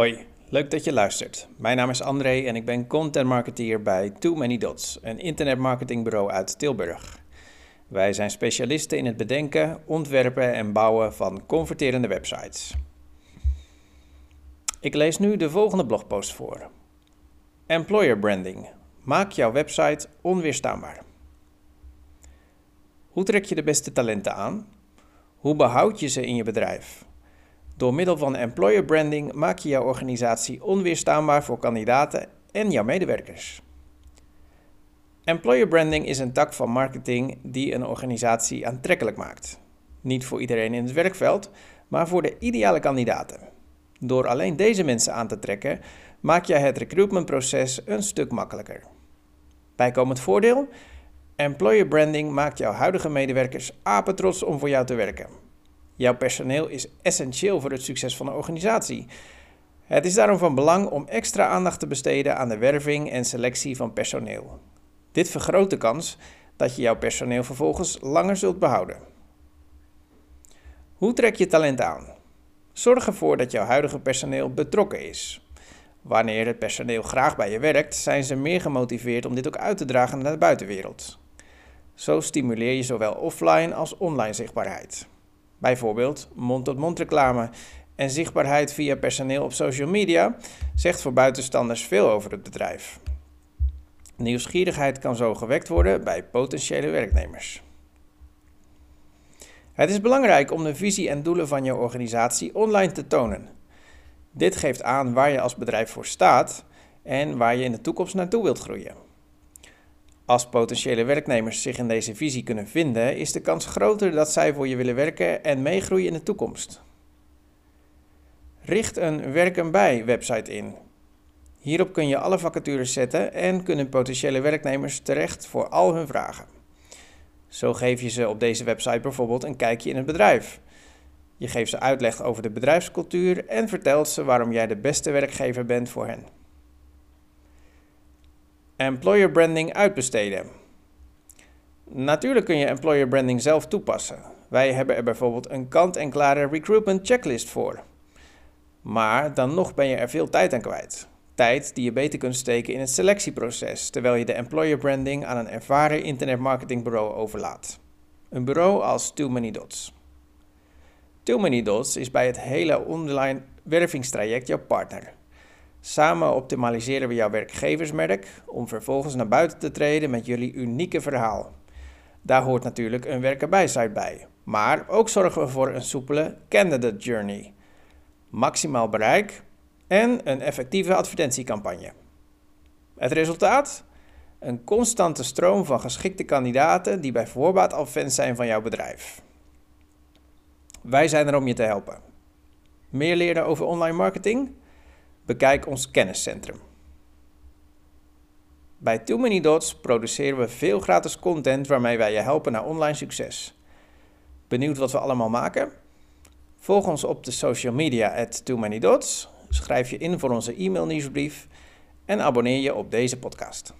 Hoi, leuk dat je luistert. Mijn naam is André en ik ben content marketeer bij Too Many Dots, een internetmarketingbureau uit Tilburg. Wij zijn specialisten in het bedenken, ontwerpen en bouwen van converterende websites. Ik lees nu de volgende blogpost voor. Employer branding. Maak jouw website onweerstaanbaar. Hoe trek je de beste talenten aan? Hoe behoud je ze in je bedrijf? Door middel van employer branding maak je jouw organisatie onweerstaanbaar voor kandidaten en jouw medewerkers. Employer branding is een tak van marketing die een organisatie aantrekkelijk maakt. Niet voor iedereen in het werkveld, maar voor de ideale kandidaten. Door alleen deze mensen aan te trekken, maak jij het recruitmentproces een stuk makkelijker. Bijkomend voordeel: employer branding maakt jouw huidige medewerkers apetrots om voor jou te werken. Jouw personeel is essentieel voor het succes van de organisatie. Het is daarom van belang om extra aandacht te besteden aan de werving en selectie van personeel. Dit vergroot de kans dat je jouw personeel vervolgens langer zult behouden. Hoe trek je talent aan? Zorg ervoor dat jouw huidige personeel betrokken is. Wanneer het personeel graag bij je werkt, zijn ze meer gemotiveerd om dit ook uit te dragen naar de buitenwereld. Zo stimuleer je zowel offline als online zichtbaarheid. Bijvoorbeeld mond-tot-mond reclame en zichtbaarheid via personeel op social media zegt voor buitenstanders veel over het bedrijf. Nieuwsgierigheid kan zo gewekt worden bij potentiële werknemers. Het is belangrijk om de visie en doelen van je organisatie online te tonen. Dit geeft aan waar je als bedrijf voor staat en waar je in de toekomst naartoe wilt groeien. Als potentiële werknemers zich in deze visie kunnen vinden, is de kans groter dat zij voor je willen werken en meegroeien in de toekomst. Richt een werken bij website in. Hierop kun je alle vacatures zetten en kunnen potentiële werknemers terecht voor al hun vragen. Zo geef je ze op deze website bijvoorbeeld een kijkje in het bedrijf. Je geeft ze uitleg over de bedrijfscultuur en vertelt ze waarom jij de beste werkgever bent voor hen. Employer branding uitbesteden. Natuurlijk kun je employer branding zelf toepassen. Wij hebben er bijvoorbeeld een kant-en-klare recruitment checklist voor. Maar dan nog ben je er veel tijd aan kwijt. Tijd die je beter kunt steken in het selectieproces, terwijl je de employer branding aan een ervaren internetmarketingbureau overlaat. Een bureau als Too Many Dots. Too Many Dots is bij het hele online wervingstraject jouw partner. Samen optimaliseren we jouw werkgeversmerk om vervolgens naar buiten te treden met jullie unieke verhaal. Daar hoort natuurlijk een werken bij, maar ook zorgen we voor een soepele candidate journey, maximaal bereik en een effectieve advertentiecampagne. Het resultaat? Een constante stroom van geschikte kandidaten die bij voorbaat al fans zijn van jouw bedrijf. Wij zijn er om je te helpen. Meer leren over online marketing? Bekijk ons kenniscentrum. Bij Too Many Dots produceren we veel gratis content waarmee wij je helpen naar online succes. Benieuwd wat we allemaal maken? Volg ons op de social media at Too Many Dots, schrijf je in voor onze e-mail nieuwsbrief en abonneer je op deze podcast.